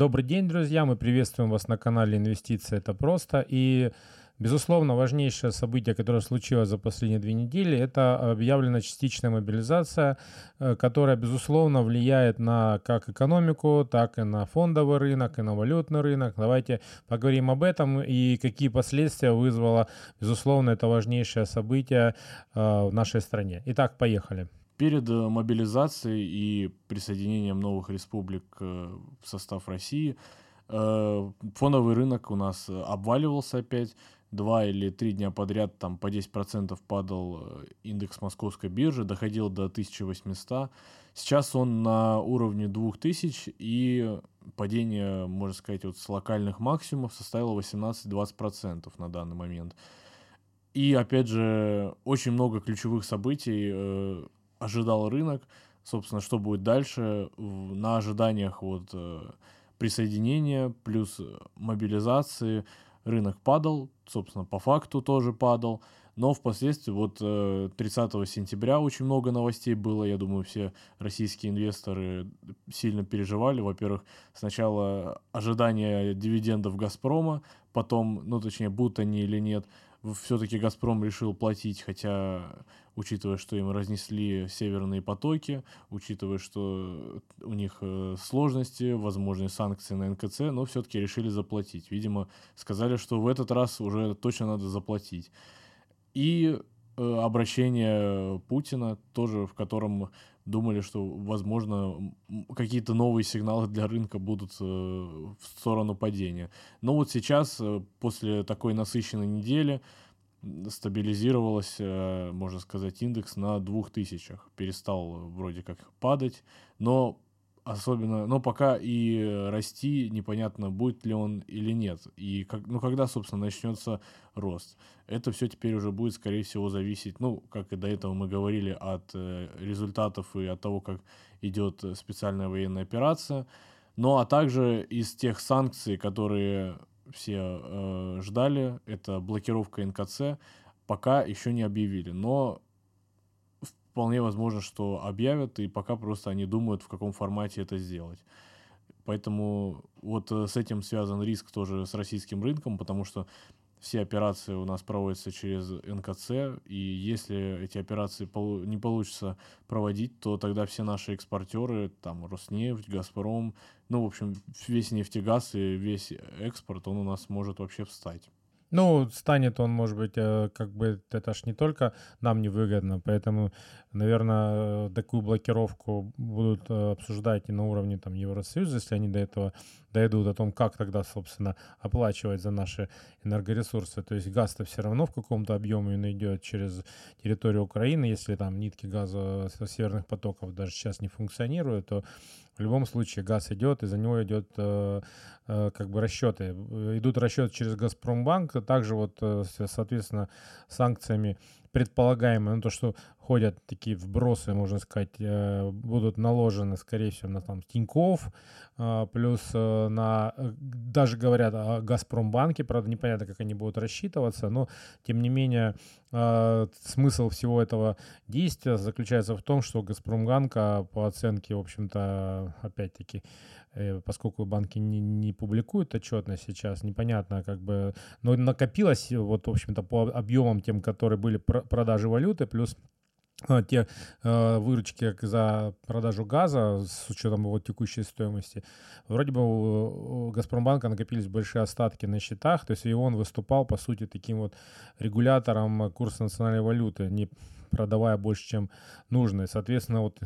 Добрый день, друзья. Мы приветствуем вас на канале Инвестиции это просто. И, безусловно, важнейшее событие, которое случилось за последние две недели, это объявлена частичная мобилизация, э, которая, безусловно, влияет на как экономику, так и на фондовый рынок, и на валютный рынок. Давайте поговорим об этом и какие последствия вызвало, безусловно, это важнейшее событие э, в нашей стране. Итак, поехали. Перед э, мобилизацией и присоединением новых республик э, в состав России э, фондовый рынок у нас обваливался опять. Два или три дня подряд там по 10% падал индекс московской биржи, доходил до 1800. Сейчас он на уровне 2000 и падение, можно сказать, вот с локальных максимумов составило 18-20% на данный момент. И опять же, очень много ключевых событий ожидал рынок, собственно, что будет дальше на ожиданиях вот э, присоединения плюс мобилизации. Рынок падал, собственно, по факту тоже падал, но впоследствии вот 30 э, сентября очень много новостей было, я думаю, все российские инвесторы сильно переживали, во-первых, сначала ожидание дивидендов «Газпрома», потом, ну, точнее, будут они или нет, все-таки «Газпром» решил платить, хотя, учитывая, что им разнесли северные потоки, учитывая, что у них э, сложности, возможные санкции на НКЦ, но все-таки решили заплатить. Видимо, сказали, что в этот раз уже точно надо заплатить. И э, обращение Путина тоже, в котором думали, что, возможно, какие-то новые сигналы для рынка будут э, в сторону падения. Но вот сейчас, э, после такой насыщенной недели, стабилизировалась, э, можно сказать, индекс на двух тысячах. Перестал вроде как падать, но особенно, но пока и расти непонятно, будет ли он или нет. И как, ну, когда, собственно, начнется рост. Это все теперь уже будет, скорее всего, зависеть, ну, как и до этого мы говорили, от э, результатов и от того, как идет специальная военная операция. Ну, а также из тех санкций, которые все э, ждали, это блокировка НКЦ, пока еще не объявили. Но вполне возможно, что объявят, и пока просто они думают, в каком формате это сделать. Поэтому вот э, с этим связан риск тоже с российским рынком, потому что все операции у нас проводятся через НКЦ, и если эти операции не получится проводить, то тогда все наши экспортеры, там Роснефть, Газпром, ну, в общем, весь нефтегаз и весь экспорт, он у нас может вообще встать. Ну, станет он, может быть, э, как бы это ж не только нам невыгодно, поэтому, наверное, э, такую блокировку будут э, обсуждать и на уровне там Евросоюза, если они до этого дойдут, о том, как тогда, собственно, оплачивать за наши энергоресурсы. То есть газ-то все равно в каком-то объеме идет через территорию Украины, если там нитки газа северных потоков даже сейчас не функционируют, то в любом случае газ идет, и за него идет э, э, как бы расчеты. Идут расчеты через Газпромбанк, также вот, э, соответственно, санкциями предполагаемые, ну то, что ходят такие вбросы, можно сказать, э, будут наложены, скорее всего, на там Тиньков, э, плюс э, на, даже говорят о Газпромбанке, правда, непонятно, как они будут рассчитываться, но, тем не менее, смысл всего этого действия заключается в том, что Газпромбанка по оценке, в общем-то, опять-таки, поскольку банки не, не публикуют отчетность сейчас, непонятно, как бы, но накопилось, вот, в общем-то, по объемам тем, которые были продажи валюты, плюс а, те э, выручки за продажу газа с учетом его текущей стоимости, вроде бы у, у Газпромбанка накопились большие остатки на счетах, то есть и он выступал, по сути, таким вот регулятором курса национальной валюты, не продавая больше, чем нужно. И, соответственно, вот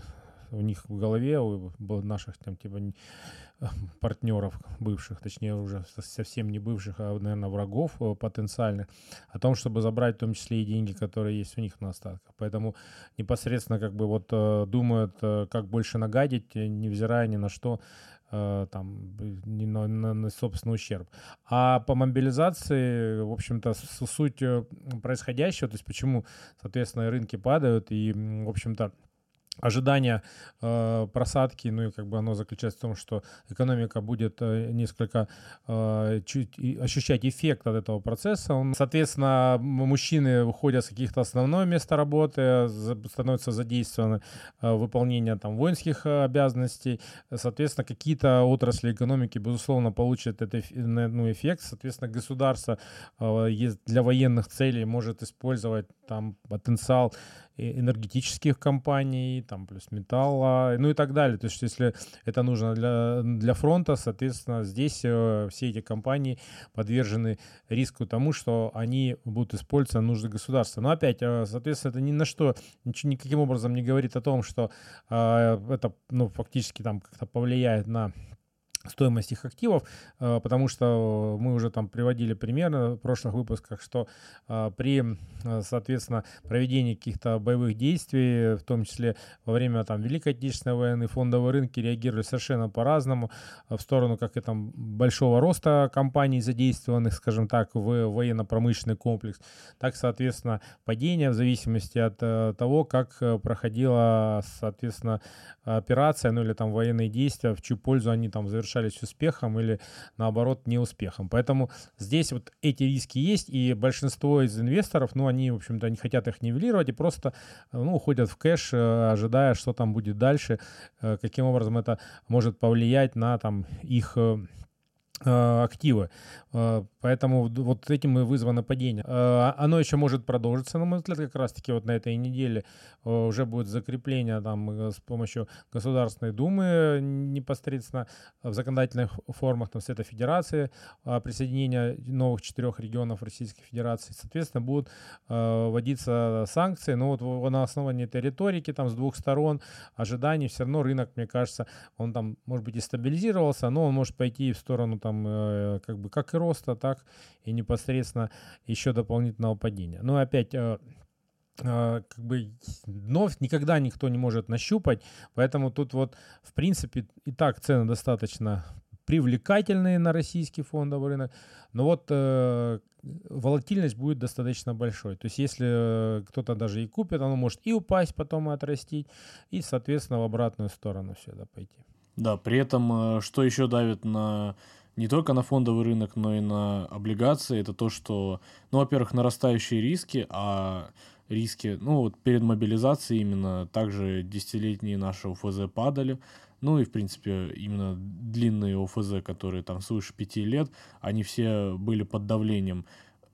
у них в голове, у наших там типа партнеров бывших, точнее уже совсем не бывших, а, наверное, врагов э, потенциальных, о том, чтобы забрать в том числе и деньги, которые есть у них на остатках. Поэтому непосредственно как бы вот э, думают, э, как больше нагадить, невзирая ни на что, там, не на, на, на собственный ущерб. А по мобилизации, в общем-то, суть происходящего, то есть почему, соответственно, рынки падают и, в общем-то, ожидание э, просадки, ну и как бы оно заключается в том, что экономика будет э, несколько э, чуть и, ощущать эффект от этого процесса. Он, соответственно, мужчины выходят с каких-то основного места работы, за, становятся задействованы э, выполнение там воинских э, обязанностей. Соответственно, какие-то отрасли экономики, безусловно, получат этот ну, эффект. Соответственно, государство э, для военных целей может использовать там потенциал энергетических компаний, там плюс металла, ну и так далее. То есть если это нужно для, для фронта, соответственно, здесь э, все эти компании подвержены риску тому, что они будут использоваться на нужды государства. Но опять, э, соответственно, это ни на что, ничего, никаким образом не говорит о том, что э, это ну, фактически там как-то повлияет на стоимость их активов, э, потому что мы уже там приводили примеры в прошлых выпусках, что э, при, э, соответственно, проведении каких-то боевых действий, в том числе во время там Великой Отечественной войны, фондовые рынки реагировали совершенно по-разному в сторону как и там большого роста компаний, задействованных, скажем так, в военно-промышленный комплекс, так, соответственно, падение в зависимости от того, как проходила, соответственно, операция, ну или там военные действия, в чью пользу они там завершали завершались успехом или наоборот неуспехом. Поэтому здесь вот эти риски есть, и большинство из инвесторов, ну, они, в общем-то, не хотят их нивелировать и просто, ну, уходят в кэш, э, ожидая, что там будет дальше, э, каким образом это может повлиять на там их э, активы. Поэтому вот этим и вызвано падение. А, оно еще может продолжиться, на мой взгляд, как раз-таки вот на этой неделе уже будет закрепление там э, с помощью Государственной Думы непосредственно в законодательных формах там, Совета Федерации а, присоединения новых четырех регионов Российской Федерации. Соответственно, будут э, вводиться санкции, но вот на основании этой риторики там с двух сторон ожиданий все равно рынок, мне кажется, он там, может быть, и стабилизировался, но он может пойти в сторону там э, как бы как и роста, так и непосредственно еще дополнительного падения. Но опять э, э, как бы дно никогда никто не может нащупать, поэтому тут вот в принципе и так цены достаточно привлекательные на российский фондовый рынок, но вот э, волатильность будет достаточно большой. То есть если кто-то даже и купит, оно может и упасть, потом и отрастить, и, соответственно, в обратную сторону все это пойти. Да, при этом, что еще давит на не только на фондовый рынок, но и на облигации, это то, что, ну, во-первых, нарастающие риски, а риски, ну, вот перед мобилизацией именно также десятилетние наши ОФЗ падали, ну и, в принципе, именно длинные ОФЗ, которые там свыше пяти лет, они все были под давлением.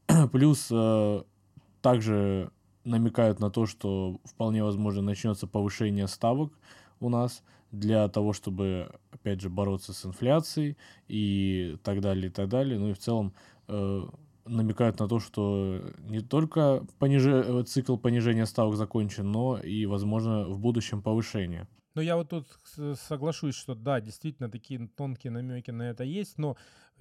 Плюс э, также намекают на то, что вполне возможно начнется повышение ставок у нас для того, чтобы, опять же, бороться с инфляцией и так далее, и так далее. Ну и в целом э, намекают на то, что не только пониж... цикл понижения ставок закончен, но и, возможно, в будущем повышение. Ну, я вот тут соглашусь, что да, действительно, такие тонкие намеки на это есть, но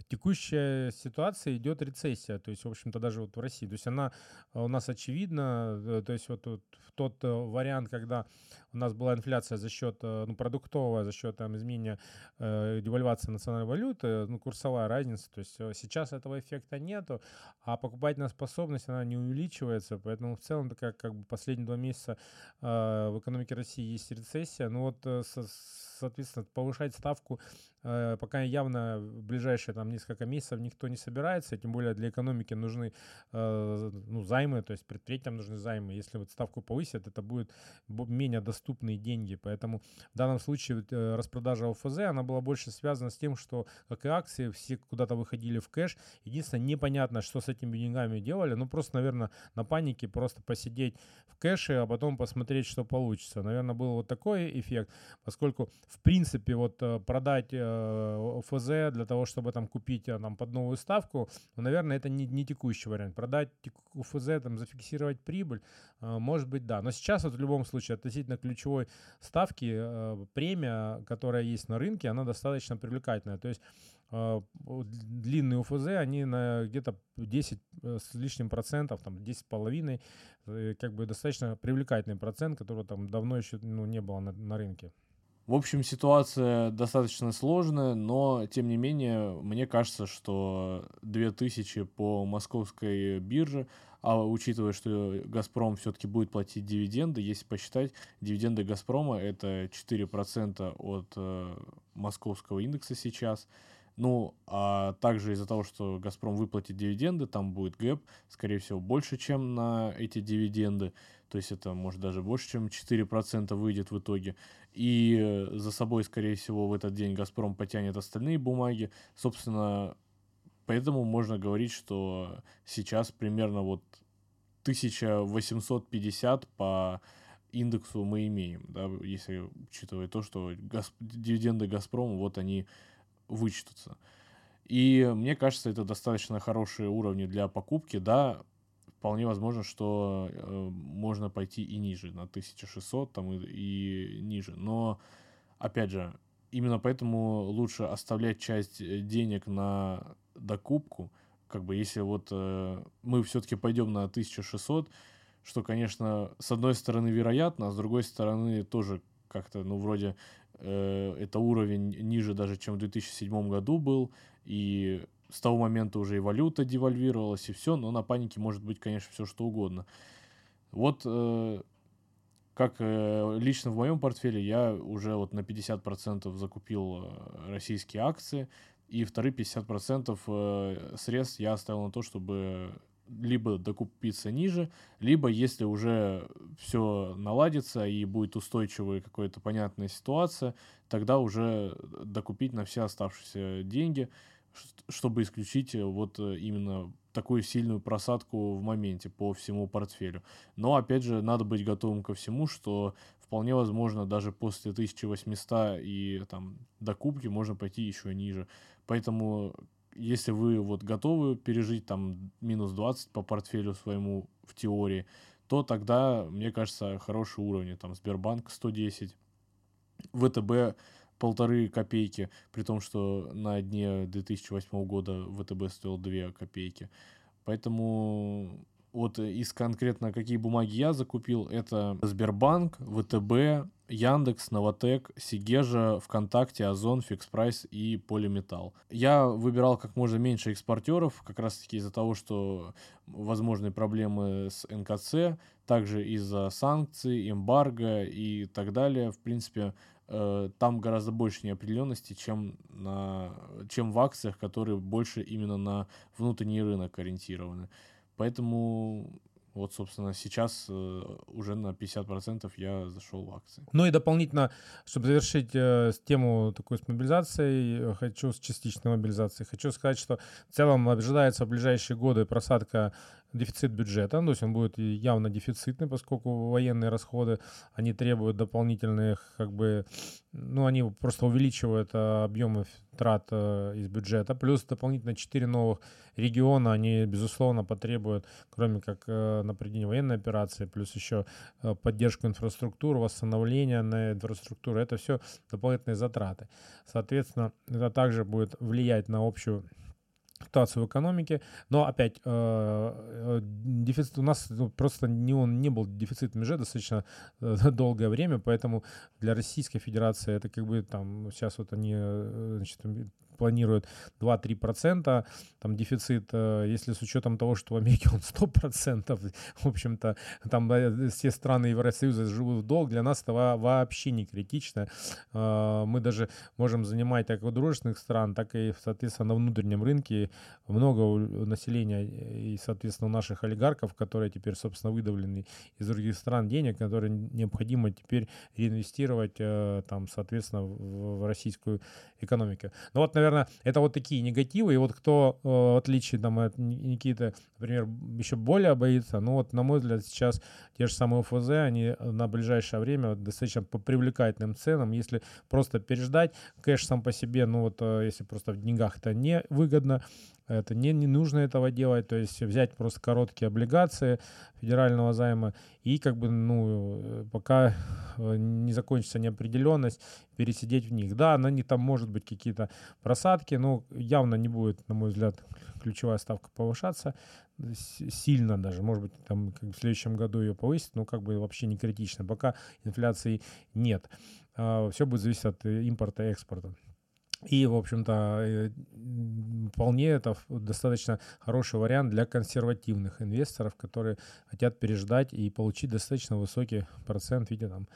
текущая ситуация идет рецессия, то есть, в общем-то, даже вот в России. То есть она у нас очевидна, э, то есть вот, вот тот э, вариант, когда у нас была инфляция за счет, э, ну, продуктовая, за счет там изменения э, девальвации национальной валюты, ну, курсовая разница, то есть сейчас этого эффекта нету, а покупательная способность, она не увеличивается, поэтому в целом такая как бы последние два месяца э, в экономике России есть рецессия, ну вот со, соответственно, повышать ставку Э, пока явно в ближайшие там несколько месяцев никто не собирается, тем более для экономики нужны э, ну, займы, то есть предприятиям нужны займы. Если вот ставку повысят, это будет менее доступные деньги. Поэтому в данном случае э, распродажа ОФЗ, она была больше связана с тем, что, как и акции, все куда-то выходили в кэш. Единственное, непонятно, что с этими деньгами делали. Ну, просто, наверное, на панике просто посидеть в кэше, а потом посмотреть, что получится. Наверное, был вот такой эффект, поскольку, в принципе, вот продать Э, ОФЗ для того, чтобы там купить э, там, под новую ставку, ну, наверное, это не, не текущий вариант. Продать ОФЗ, там, зафиксировать прибыль, э, может быть, да. Но сейчас вот в любом случае относительно ключевой ставки премия, которая есть на рынке, она достаточно привлекательная. То есть длинные УФЗ, они на где-то 10 с лишним процентов, там 10 с половиной, как бы достаточно привлекательный процент, которого там давно еще ну, не было на, на рынке. В общем, ситуация достаточно сложная, но, тем не менее, мне кажется, что 2000 по московской бирже, а учитывая, что «Газпром» все-таки будет платить дивиденды, если посчитать, дивиденды «Газпрома» — это 4% от э, московского индекса сейчас. Ну, а также из-за того, что «Газпром» выплатит дивиденды, там будет гэп, скорее всего, больше, чем на эти дивиденды. То есть это, может, даже больше, чем 4% выйдет в итоге и за собой, скорее всего, в этот день «Газпром» потянет остальные бумаги. Собственно, поэтому можно говорить, что сейчас примерно вот 1850 по индексу мы имеем, да, если учитывая то, что газ, дивиденды «Газпрома», вот они вычтутся. И мне кажется, это достаточно хорошие уровни для покупки, да, вполне возможно, что э, можно пойти и ниже, на 1600 там, и, и ниже. Но, опять же, именно поэтому лучше оставлять часть э, денег на докупку. Как бы если вот э, мы все-таки пойдем на 1600, что, конечно, с одной стороны вероятно, а с другой стороны тоже как-то, ну, вроде это уровень ниже даже, чем в 2007 году был, и с того момента уже и валюта девальвировалась, и все, но на панике может быть, конечно, все что угодно. Вот э, как э, лично в моем портфеле я уже вот на 50% закупил э, российские акции, и вторые 50% э, средств я оставил на то, чтобы либо докупиться ниже, либо если уже все наладится и будет устойчивая какая-то понятная ситуация, тогда уже докупить на все оставшиеся деньги – чтобы исключить э, вот э, именно такую сильную просадку в моменте по всему портфелю. Но, опять же, надо быть готовым ко всему, что вполне возможно даже после 1800 и там докупки можно пойти еще ниже. Поэтому, если вы вот готовы пережить там минус 20 по портфелю своему в теории, то тогда, мне кажется, хорошие уровни. Там Сбербанк 110, ВТБ полторы копейки, при том, что на дне 2008 года ВТБ стоил 2 копейки. Поэтому вот из конкретно какие бумаги я закупил, это Сбербанк, ВТБ, Яндекс, Новатэк, Сегежа, ВКонтакте, Ozon, Fix Price и Полиметалл. Я выбирал как можно меньше экспортеров, как раз таки из-за того, что возможны проблемы с НКЦ, также из-за санкций, эмбарго и так далее. В принципе, Э, там гораздо больше неопределенности, чем, на, чем в акциях, которые больше именно на внутренний рынок ориентированы. Поэтому вот, собственно, сейчас э, уже на 50% я зашел в акции. Ну и дополнительно, чтобы завершить э, тему такой с мобилизацией, хочу с частичной мобилизацией, хочу сказать, что в целом ожидается в ближайшие годы просадка дефицит бюджета, то есть он будет явно дефицитный, поскольку военные расходы, они требуют дополнительных, как бы, ну, они просто увеличивают э, объемы трат э, из бюджета, плюс дополнительно 4 новых региона, они, безусловно, потребуют, кроме как э, на проведение военной операции, плюс еще поддержку инфраструктуры, восстановление на инфраструктуру, это все дополнительные затраты. Соответственно, это также будет влиять на общую ситуацию в экономике, но опять э, э, дефицит у нас ну, просто не он не был дефицитом уже достаточно э, долгое время, поэтому для Российской Федерации это как бы там сейчас вот они значит, планирует 2-3%, там дефицит, э, если с учетом того, что в Америке он 100%, в общем-то, там э, все страны Евросоюза живут в долг, для нас это вообще не критично. Э, мы даже можем занимать как у дружественных стран, так и, соответственно, на внутреннем рынке много населения и, соответственно, наших олигархов, которые теперь, собственно, выдавлены из других стран денег, которые необходимо теперь реинвестировать, там, соответственно, в российскую экономику. Ну вот, наверное, наверное, это вот такие негативы. И вот кто, э, в отличие там, от Никиты, например, еще более боится, ну вот, на мой взгляд, сейчас те же самые ОФЗ, они на ближайшее время достаточно по привлекательным ценам. Если просто переждать, кэш сам по себе, ну вот, э, если просто в деньгах это не выгодно, Это не, не нужно этого делать, то есть взять просто короткие облигации федерального займа и как бы, ну, пока э, не закончится неопределенность, пересидеть в них. Да, на них там может быть какие-то просадки, но явно не будет, на мой взгляд, ключевая ставка повышаться сильно даже, может быть, там как в следующем году ее повысить, но как бы вообще не критично. Пока инфляции нет. А, Все будет зависеть от э, импорта и экспорта. И, в общем-то, э, вполне это достаточно хороший вариант для консервативных инвесторов, которые хотят переждать и получить достаточно высокий процент в виде там,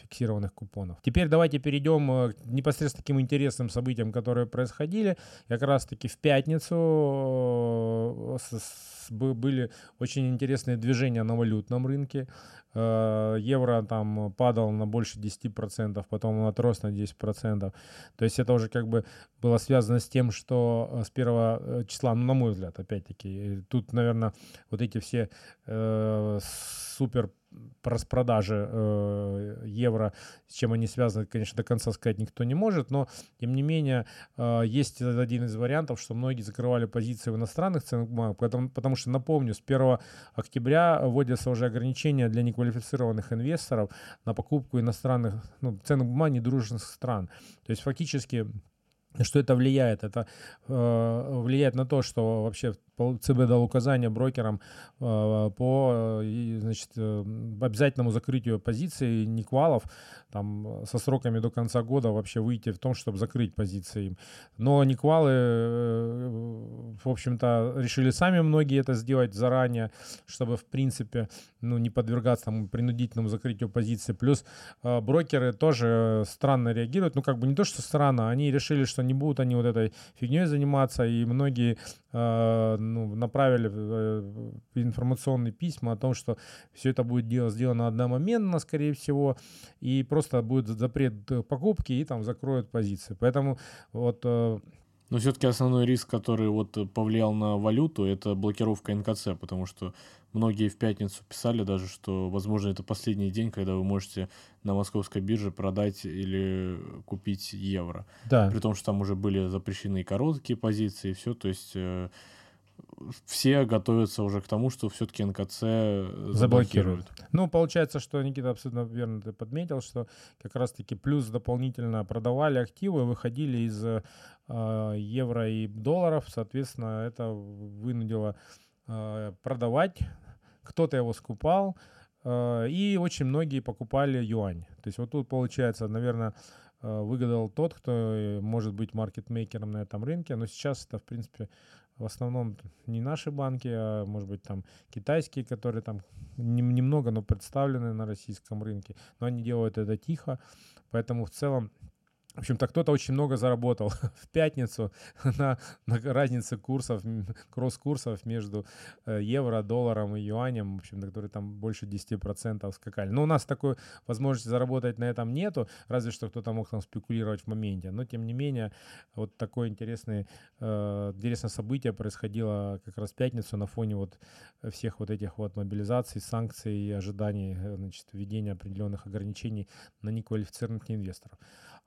фиксированных купонов. Теперь давайте перейдем э, к непосредственно таким интересным событиям, которые происходили. Как раз-таки в пятницу э, были очень интересные движения на валютном рынке. Э, евро там падал на больше 10%, потом он отрос на 10%. То есть это уже как бы было связано с тем, что э, с первого э, числа, ну, на мой взгляд, опять-таки, тут, наверное, вот эти все э, супер распродажи э, евро, с чем они связаны, конечно, до конца сказать никто не может, но, тем не менее, э, есть один из вариантов, что многие закрывали позиции в иностранных ценных бумагах, потому, потому что, напомню, с 1 октября вводятся уже ограничения для неквалифицированных инвесторов на покупку иностранных ну, ценных бумаг недружественных стран. То есть, фактически, что это влияет? Это э, влияет на то, что вообще ЦБ дал указание брокерам э, по значит, э, обязательному закрытию позиций Никвалов там, со сроками до конца года вообще выйти в том, чтобы закрыть позиции им. Но Никвалы, э, в общем-то, решили сами многие это сделать заранее, чтобы, в принципе, ну, не подвергаться там, принудительному закрытию позиции. Плюс брокеры тоже странно реагируют. Ну, как бы не то, что странно, они решили, что не будут они вот этой фигней заниматься, и многие ну, направили э, информационные письма о том, что все это будет дело сделано одномоментно, скорее всего, и просто будет запрет покупки и там закроют позиции. Поэтому вот э, но все-таки основной риск, который вот повлиял на валюту, это блокировка НКЦ, потому что многие в пятницу писали даже, что, возможно, это последний день, когда вы можете на московской бирже продать или купить евро. Да. При том, что там уже были запрещены короткие позиции и все, то есть э, все готовятся уже к тому, что все-таки НКЦ заблокируют. Ну, получается, что Никита абсолютно верно ты подметил, что как раз-таки плюс дополнительно продавали активы, выходили из э, евро и долларов, соответственно, это вынудило э, продавать, кто-то его скупал, э, и очень многие покупали юань. То есть вот тут получается, наверное, э, выгадал тот, кто э, может быть маркетмейкером на этом рынке, но сейчас это, в принципе, в основном не наши банки, а может быть там китайские, которые там немного, но представлены на российском рынке. Но они делают это тихо, поэтому в целом в общем-то, кто-то очень много заработал в пятницу на, на разнице курсов, кросс-курсов между э, евро, долларом и юанем, в общем-то, которые там больше 10% скакали. Но у нас такой возможности заработать на этом нету, разве что кто-то мог там спекулировать в моменте. Но, тем не менее, вот такое интересное, э, интересное событие происходило как раз в пятницу на фоне вот всех вот этих вот мобилизаций, санкций и ожиданий э, значит, введения определенных ограничений на неквалифицированных инвесторов.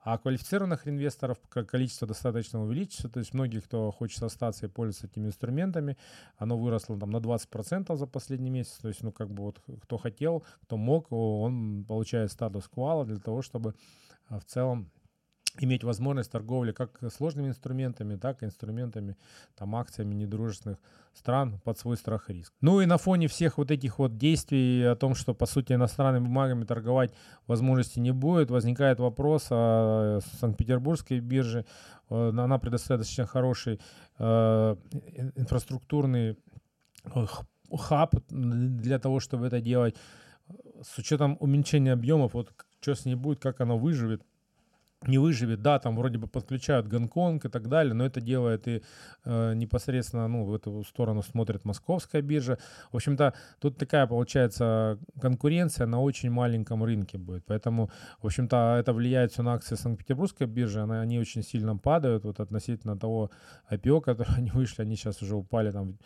А квалифицированных инвесторов количество достаточно увеличится. То есть многие, кто хочет остаться и пользоваться этими инструментами, оно выросло там на 20% за последний месяц. То есть, ну, как бы вот кто хотел, кто мог, он получает статус квала для того, чтобы а, в целом иметь возможность торговли как сложными инструментами, так и инструментами, там, акциями недружественных стран под свой страх и риск. Ну и на фоне всех вот этих вот действий о том, что, по сути, иностранными бумагами торговать возможности не будет, возникает вопрос о Санкт-Петербургской бирже. Э, она предоставляет достаточно хороший э, инфраструктурный э, хаб для того, чтобы это делать. С учетом уменьшения объемов, вот что с ней будет, как она выживет, не выживет, да, там вроде бы подключают Гонконг и так далее, но это делает и э, непосредственно, ну, в эту сторону смотрит московская биржа. В общем-то, тут такая получается конкуренция на очень маленьком рынке будет, поэтому, в общем-то, это влияет все на акции Санкт-Петербургской биржи, она, они очень сильно падают, вот относительно того IPO, который они вышли, они сейчас уже упали там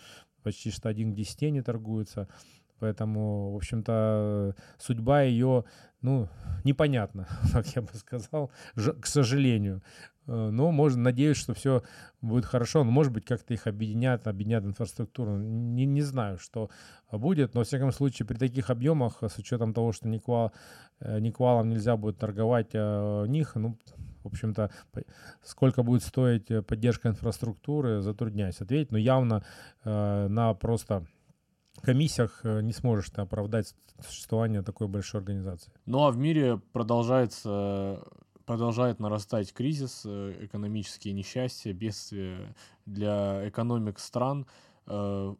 почти что один к 10 не торгуются. Поэтому, в общем-то, судьба ее, ну, непонятна, как я бы сказал, к сожалению. Э, но можно надеюсь, что все будет хорошо. Но, может быть, как-то их объединят, объединят инфраструктуру. Не, не знаю, что будет. Но, во всяком случае, при таких объемах, с учетом того, что никвал, э, никвалом нельзя будет торговать а них, ну, в общем-то, сколько будет стоить поддержка инфраструктуры, затрудняюсь ответить. Но явно э, на просто комиссиях не сможешь ты оправдать существование такой большой организации. Ну а в мире продолжается продолжает нарастать кризис, э, экономические несчастья, бедствия для экономик стран. Э,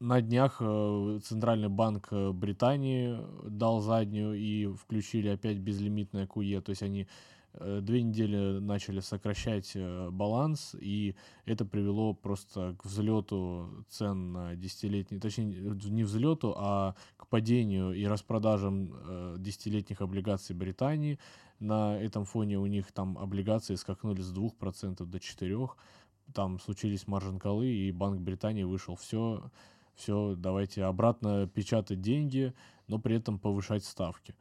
на днях э, Центральный банк Британии дал заднюю и включили опять безлимитное КУЕ, то есть они две недели начали сокращать баланс, и это привело просто к взлету цен на десятилетние, точнее не взлету, а к падению и распродажам десятилетних облигаций Британии. На этом фоне у них там облигации скакнули с 2% до 4%. Там случились маржин-колы, и Банк Британии вышел. Все, все, давайте обратно печатать деньги, но при этом повышать ставки.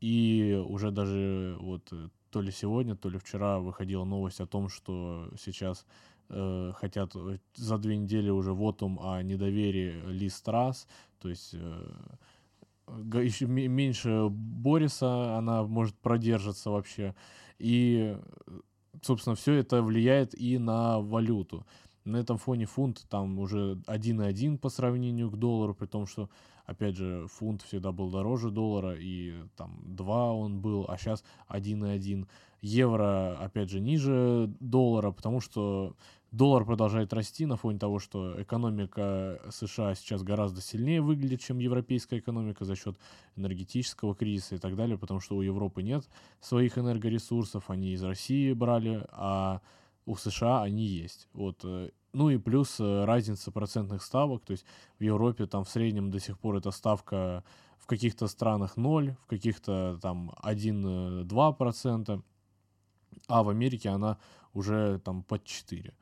И уже даже вот э, то ли сегодня, то ли вчера выходила новость о том, что сейчас э, хотят э, за две недели уже вотум о недоверии Лист Трасс, то есть э, еще меньше Бориса, она может продержаться вообще. И, собственно, все это влияет и на валюту. На этом фоне фунт там уже 1,1 по сравнению к доллару, при том, что, опять же, фунт всегда был дороже доллара, и там 2 он был, а сейчас 1,1. Евро, опять же, ниже доллара, потому что Доллар продолжает расти на фоне того, что экономика США сейчас гораздо сильнее выглядит, чем европейская экономика за счет энергетического кризиса и так далее, потому что у Европы нет своих энергоресурсов, они из России брали, а у США они есть. Вот. Э, ну и плюс э, разница процентных ставок, то есть в Европе там в среднем до сих пор эта ставка в каких-то странах 0, в каких-то там 1-2%, а в Америке она уже там под 4.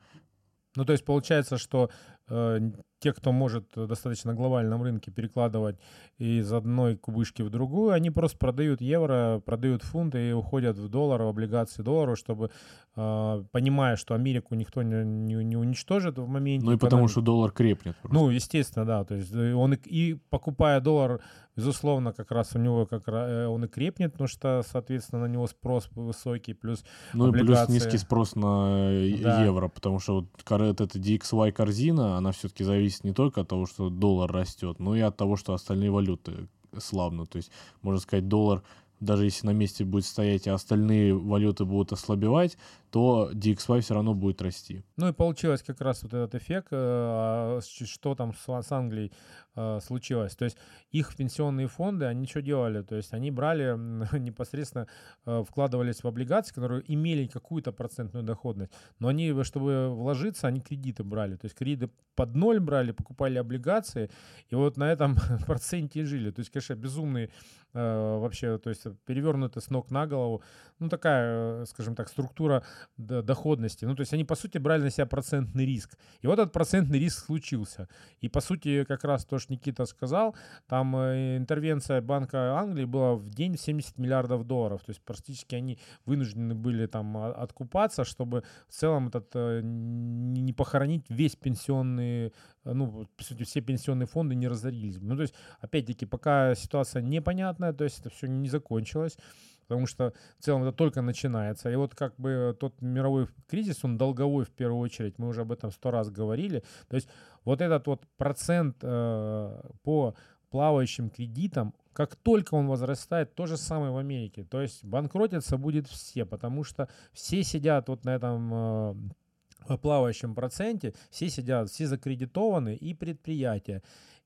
Ну, то есть получается, что э, те, кто может достаточно глобальном рынке перекладывать из одной кубышки в другую, они просто продают евро, продают фунты и уходят в доллар, в облигации доллара, чтобы, э, понимая, что Америку никто не, не, не уничтожит в моменте. Ну и потому что доллар крепнет. Просто. Ну, естественно, да. То есть э, он и, и покупая доллар, безусловно, как раз у него как э, он и крепнет, потому что, соответственно, на него спрос высокий, плюс Ну облигации. и плюс низкий спрос на да. евро, потому что вот эта DXY корзина, она все-таки зависит зависит не только от того, что доллар растет, но и от того, что остальные валюты слабнут. То есть, можно сказать, доллар даже если на месте будет стоять, а остальные валюты будут ослабевать, то DXY все равно будет расти. Ну и получилось как раз вот этот эффект, э, а что там с Англией э, случилось. То есть их пенсионные фонды, они что делали? То есть они брали непосредственно, э, вкладывались в облигации, которые имели какую-то процентную доходность, но они, чтобы вложиться, они кредиты брали. То есть кредиты под ноль брали, покупали облигации, и вот на этом проценте жили. То есть, конечно, безумные вообще, то есть перевернуты с ног на голову. Ну, такая, скажем так, структура доходности. Ну, то есть они, по сути, брали на себя процентный риск. И вот этот процентный риск случился. И, по сути, как раз то, что Никита сказал, там э, интервенция Банка Англии была в день 70 миллиардов долларов. То есть практически они вынуждены были там откупаться, чтобы в целом этот э, не похоронить весь пенсионный, э, ну, по сути, все пенсионные фонды не разорились. Ну, то есть, опять-таки, пока ситуация непонятная, то есть это все не закончилось потому что в целом это только начинается. И вот как бы тот мировой кризис, он долговой в первую очередь, мы уже об этом сто раз говорили. То есть вот этот вот процент э, по плавающим кредитам, как только он возрастает, то же самое в Америке. То есть банкротиться будет все, потому что все сидят вот на этом э, плавающем проценте, все сидят, все закредитованы и предприятия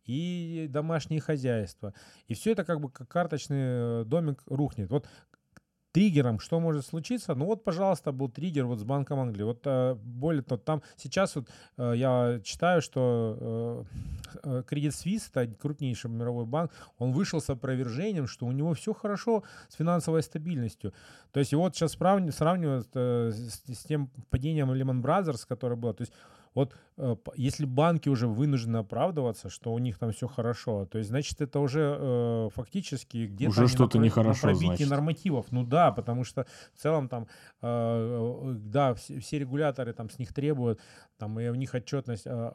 и домашние хозяйства. И все это как бы как карточный э, домик рухнет. Вот триггером, что может случиться. Ну вот, пожалуйста, был триггер вот с Банком Англии. Вот э, более того, там сейчас вот э, я читаю, что э, Credit Suisse, это крупнейший мировой банк, он вышел с опровержением, что у него все хорошо с финансовой стабильностью. То есть вот сейчас сравнивают с тем падением Lehman Brothers, которое было. То есть вот э, если банки уже вынуждены оправдываться, что у них там все хорошо, то есть, значит, это уже э, фактически где-то уже что-то на, нехорошо, на значит. нормативов. Ну да, потому что в целом там, э, э да, все, все регуляторы там с них требуют, там и у них отчетность э,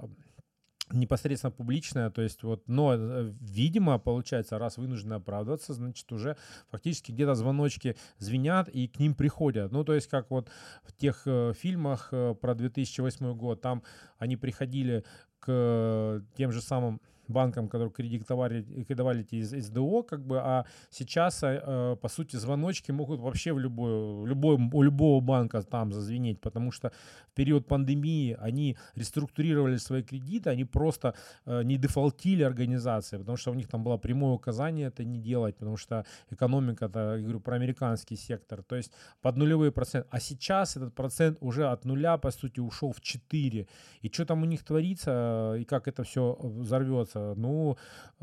непосредственно публичная, то есть вот, но, э, видимо, получается, раз вынуждены оправдываться, значит, уже фактически где-то звоночки звенят и к ним приходят. Ну, то есть, как вот в тех э, фильмах э, про 2008 год, там они приходили к э, тем же самым банкам, которые кредитовали, кредитовали эти из СДО, как бы, а сейчас, э, по сути, звоночки могут вообще в любой, любой, у любого банка там зазвенеть, потому что в период пандемии они реструктурировали свои кредиты, они просто э, не дефолтили организации, потому что у них там было прямое указание это не делать, потому что экономика, это, я говорю, про американский сектор, то есть под нулевые проценты. А сейчас этот процент уже от нуля, по сути, ушел в 4. И что там у них творится, и как это все взорвется, взорвется. Ну,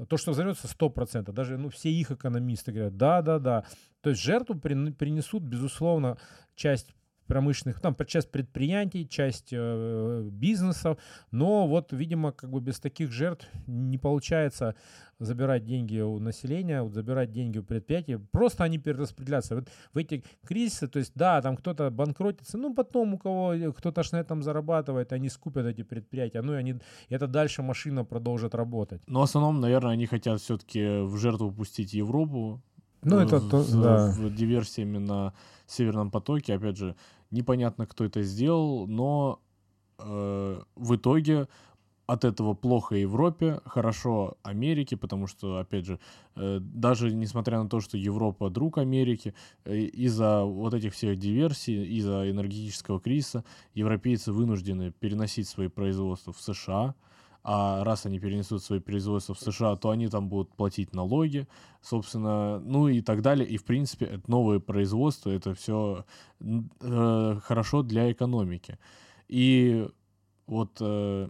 то, что взорвется, 100%. Даже ну, все их экономисты говорят, да-да-да. То есть жертву принесут, безусловно, часть промышленных, там часть предприятий, часть э, бизнесов, но вот, видимо, как бы без таких жертв не получается забирать деньги у населения, вот забирать деньги у предприятий, просто они перераспределяются. Вот в эти кризисы, то есть, да, там кто-то банкротится, ну, потом у кого кто-то ж на этом зарабатывает, они скупят эти предприятия, ну, и они, это дальше машина продолжит работать. Но в основном, наверное, они хотят все-таки в жертву пустить Европу, ну, это то, да. в диверсиями на Северном потоке. Опять же, непонятно, кто это сделал, но э, в итоге от этого плохо Европе, хорошо Америке, потому что, опять же, э, даже несмотря на то, что Европа друг Америки, э, из-за вот этих всех диверсий, из-за энергетического кризиса, европейцы вынуждены переносить свои производства в США, а раз они перенесут свои производства в США, то они там будут платить налоги, собственно, ну и так далее. И, в принципе, это новое производство, это все э, хорошо для экономики. И вот, э,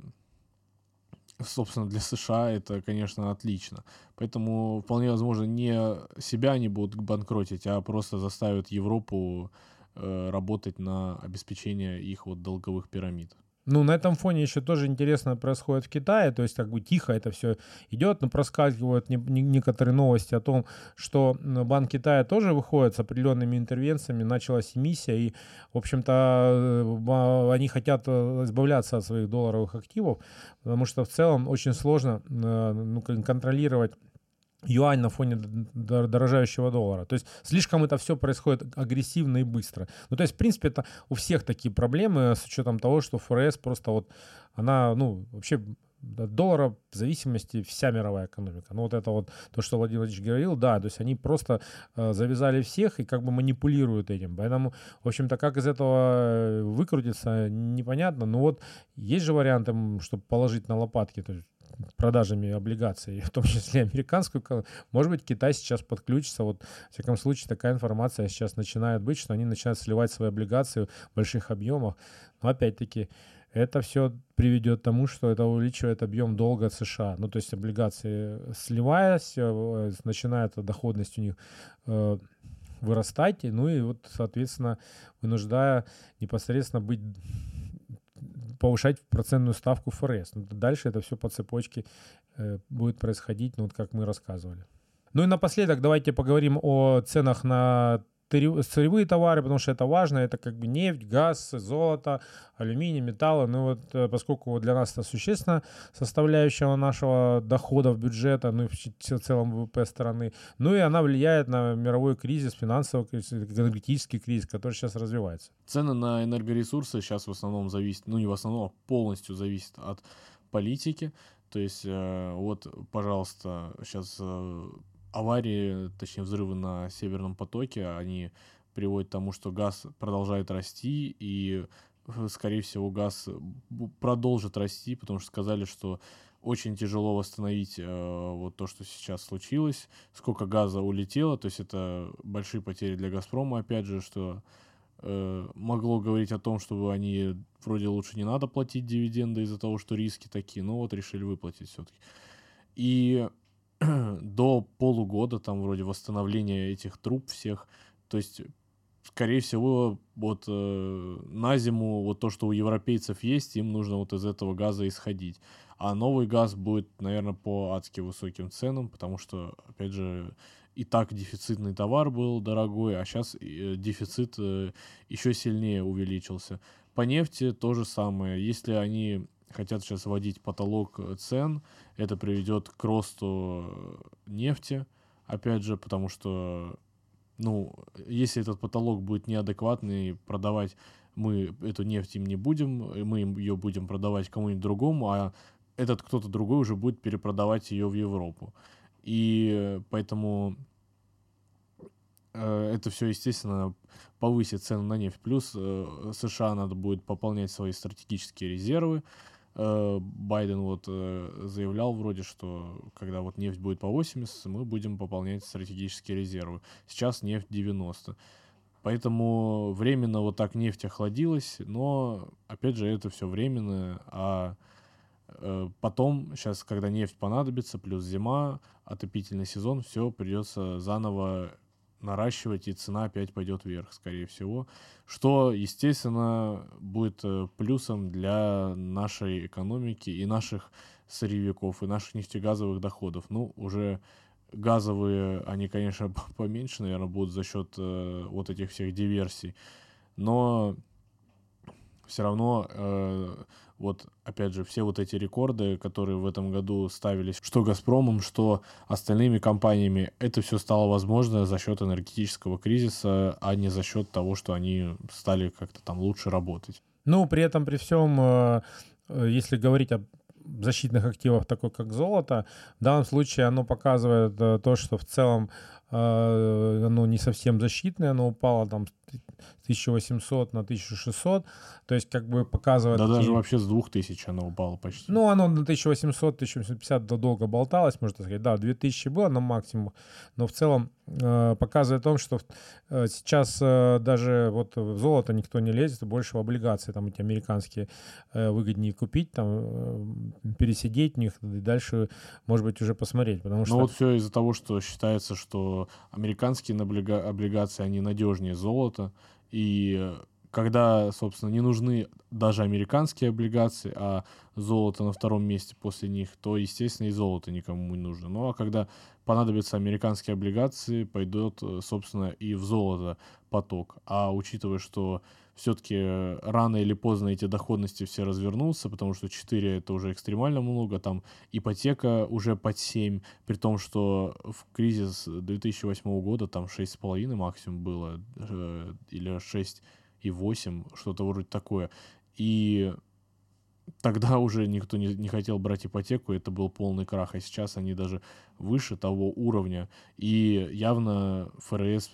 собственно, для США это, конечно, отлично. Поэтому, вполне возможно, не себя они будут банкротить, а просто заставят Европу э, работать на обеспечение их вот долговых пирамид. Ну, на этом фоне еще тоже интересно происходит в Китае, то есть как бы тихо это все идет, но проскакивают не, не, некоторые новости о том, что Банк Китая тоже выходит с определенными интервенциями, началась эмиссия, и, в общем-то, э, они хотят э, избавляться от своих долларовых активов, потому что в целом очень сложно э, ну, контролировать юань на фоне дорожающего доллара. То есть слишком это все происходит агрессивно и быстро. Ну, то есть, в принципе, это у всех такие проблемы с учетом того, что ФРС просто вот, она, ну, вообще доллара в зависимости вся мировая экономика. Ну вот это вот то, что Владимир Владимирович говорил, да, то есть они просто э, завязали всех и как бы манипулируют этим. Поэтому, в общем-то, как из этого выкрутиться, непонятно. Но вот есть же варианты, чтобы положить на лопатки. То есть продажами облигаций, в том числе американскую, может быть, Китай сейчас подключится. Вот, в всяком случае, такая информация сейчас начинает быть, что они начинают сливать свои облигации в больших объемах. Но опять-таки, это все приведет к тому, что это увеличивает объем долга США. Ну, то есть облигации сливаясь, э, начинает доходность у них э, вырастать, ну и вот, соответственно, вынуждая непосредственно быть повышать процентную ставку ФРС. Ну, дальше это все по цепочке э, будет происходить, ну вот как мы рассказывали. Ну и напоследок давайте поговорим о ценах на сырьевые товары, потому что это важно, это как бы нефть, газ, золото, алюминий, металлы. Ну вот э, поскольку для нас это существенно составляющая нашего дохода в бюджета, ну и в целом ВВП страны, ну и она влияет на мировой кризис, финансовый кризис, энергетический кризис, который сейчас развивается. Цены на энергоресурсы сейчас в основном зависят, ну не в основном, а полностью зависят от политики. То есть э, вот, пожалуйста, сейчас аварии, точнее взрывы на Северном потоке, они приводят к тому, что газ продолжает расти, и, э, скорее всего, газ продолжит расти, потому что сказали, что очень тяжело восстановить э, вот то, что сейчас случилось, сколько газа улетело, то есть это большие потери для «Газпрома», опять же, что э, могло говорить о том, чтобы они вроде лучше не надо платить дивиденды из-за того, что риски такие, но вот решили выплатить все-таки. И до полугода там вроде восстановления этих труб всех. То есть скорее всего, вот э, на зиму вот то, что у европейцев есть, им нужно вот из этого газа исходить. А новый газ будет, наверное, по адски высоким ценам, потому что, опять же, и так дефицитный товар был дорогой, а сейчас э, дефицит э, еще сильнее увеличился. По нефти то же самое. Если они хотят сейчас вводить потолок э, цен, это приведет к росту нефти, опять же, потому что, ну, если этот потолок будет неадекватный, продавать мы эту нефть им не будем, мы ее будем продавать кому-нибудь другому, а этот кто-то другой уже будет перепродавать ее в Европу. И поэтому э, это все, естественно, повысит цену на нефть. Плюс э, США надо будет пополнять свои стратегические резервы. Э, Байден вот заявлял вроде, что когда вот нефть будет по 80, мы будем пополнять стратегические резервы. Сейчас нефть 90. Поэтому временно вот так нефть охладилась, но опять же это все временно, а Э, потом, сейчас, когда нефть понадобится, плюс зима, отопительный сезон, все придется заново наращивать, и цена опять пойдет вверх, скорее всего. Что, естественно, будет э, плюсом для нашей экономики и наших сырьевиков, и наших нефтегазовых доходов. Ну, уже газовые, они, конечно, поменьше, наверное, будут за счет э, вот этих всех диверсий. Но все равно э, вот опять же все вот эти рекорды, которые в этом году ставились, что Газпромом, что остальными компаниями, это все стало возможно за счет энергетического кризиса, а не за счет того, что они стали как-то там лучше работать. Ну, при этом, при всем, э, э, если говорить о защитных активах, такой как золото, в данном случае оно показывает э, то, что в целом оно не совсем защитное, оно упало там 1800 на 1600, то есть как бы показывает... Да такие... даже вообще с 2000 оно упало почти. Ну, оно на 1800-1850 долго болталось, можно сказать. Да, 2000 было на максимум, но в целом э, показывает о том, что э, сейчас э, даже вот в золото никто не лезет, больше в облигации, там эти американские э, выгоднее купить, там э, пересидеть в них и дальше, может быть, уже посмотреть, потому ну, что... Ну вот все из-за того, что считается, что американские облигации, они надежнее золота, и когда, собственно, не нужны даже американские облигации, а золото на втором месте после них, то, естественно, и золото никому не нужно. Ну а когда понадобятся американские облигации, пойдет, собственно, и в золото поток. А учитывая, что все-таки рано или поздно эти доходности все развернутся, потому что 4 это уже экстремально много, там ипотека уже под 7, при том, что в кризис 2008 года там 6,5 максимум было, э, или 6 и 8, что-то вроде такое. И тогда уже никто не, не хотел брать ипотеку, это был полный крах, а сейчас они даже выше того уровня. И явно ФРС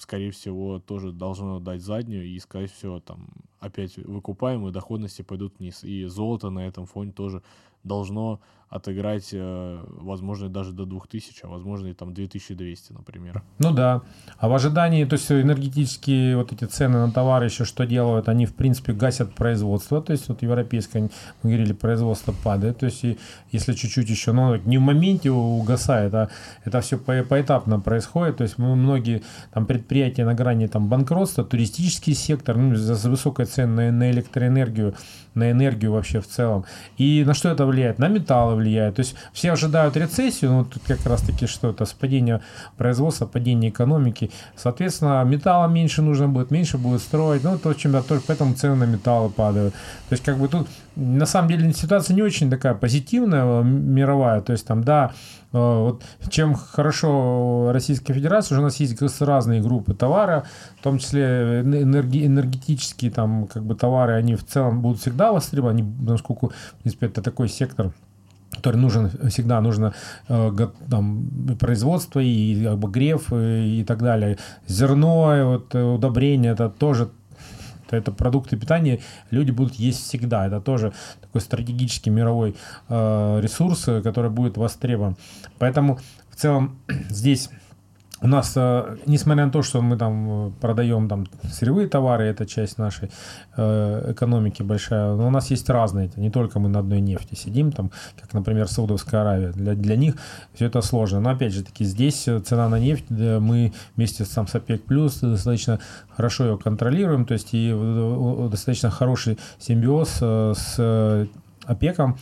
скорее всего, тоже должно дать заднюю и сказать, все, там, опять выкупаем, и доходности пойдут вниз. И золото на этом фоне тоже должно отыграть, э, возможно, даже до 2000, а возможно и там 2200, например. Ну да. А в ожидании, то есть энергетические вот эти цены на товары еще что делают? Они, в принципе, гасят производство. То есть вот европейское, мы говорили, производство падает. То есть и, если чуть-чуть еще, но не в моменте угасает, а это все по поэтапно происходит. То есть мы, многие там предприятия на грани там банкротства, туристический сектор, ну, за высокой цены на, на электроэнергию, на энергию вообще в целом. И на что это влияет? На металлы влияет. То есть все ожидают рецессию, но тут как раз таки что это, падение производства, падение экономики. Соответственно, металла меньше нужно будет, меньше будет строить. Ну, то, чем только поэтому цены на металлы падают. То есть как бы тут на самом деле ситуация не очень такая позитивная, мировая. То есть там, да, э, вот чем хорошо Российская Федерация, уже у нас есть разные группы товара, в том числе энерги, энергетические там как бы товары, они в целом будут всегда востребованы, насколько, в принципе, это такой сектор, который нужен всегда нужно э, там, производство и обогрев и, и так далее зерно вот удобрения это тоже это продукты питания люди будут есть всегда. Это тоже такой стратегический мировой э, ресурс, который будет востребован. Поэтому в целом здесь у нас, э, несмотря на то, что мы там э, продаем там сырьевые товары, это часть нашей э, экономики большая, но у нас есть разные, не только мы на одной нефти сидим, там, как, например, Саудовская Аравия. Для, для них все это сложно. Но опять же таки, здесь цена на нефть, мы вместе с, там, с ОПЕК+, плюс достаточно хорошо ее контролируем, то есть и достаточно хороший симбиоз с ОПЕКом,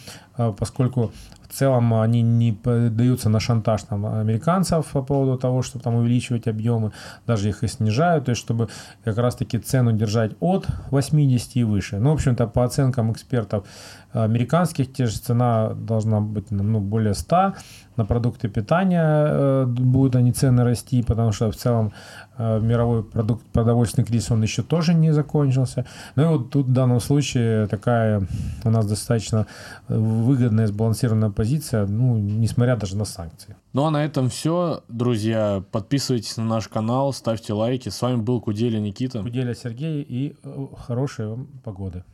поскольку целом они не поддаются на шантаж там, американцев по поводу того, чтобы там увеличивать объемы, даже их и снижают, то есть чтобы как раз-таки цену держать от 80 и выше. Ну, в общем-то, по оценкам экспертов американских, те же цена должна быть ну, более 100, на продукты питания э, будут они цены расти, потому что в целом э, мировой продукт, продовольственный кризис, он еще тоже не закончился. Ну и вот тут в данном случае такая у нас достаточно выгодная, сбалансированная позиция, ну, несмотря даже на санкции. Ну а на этом все, друзья. Подписывайтесь на наш канал, ставьте лайки. С вами был Куделя Никита. Куделя Сергей и э, хорошей вам погоды.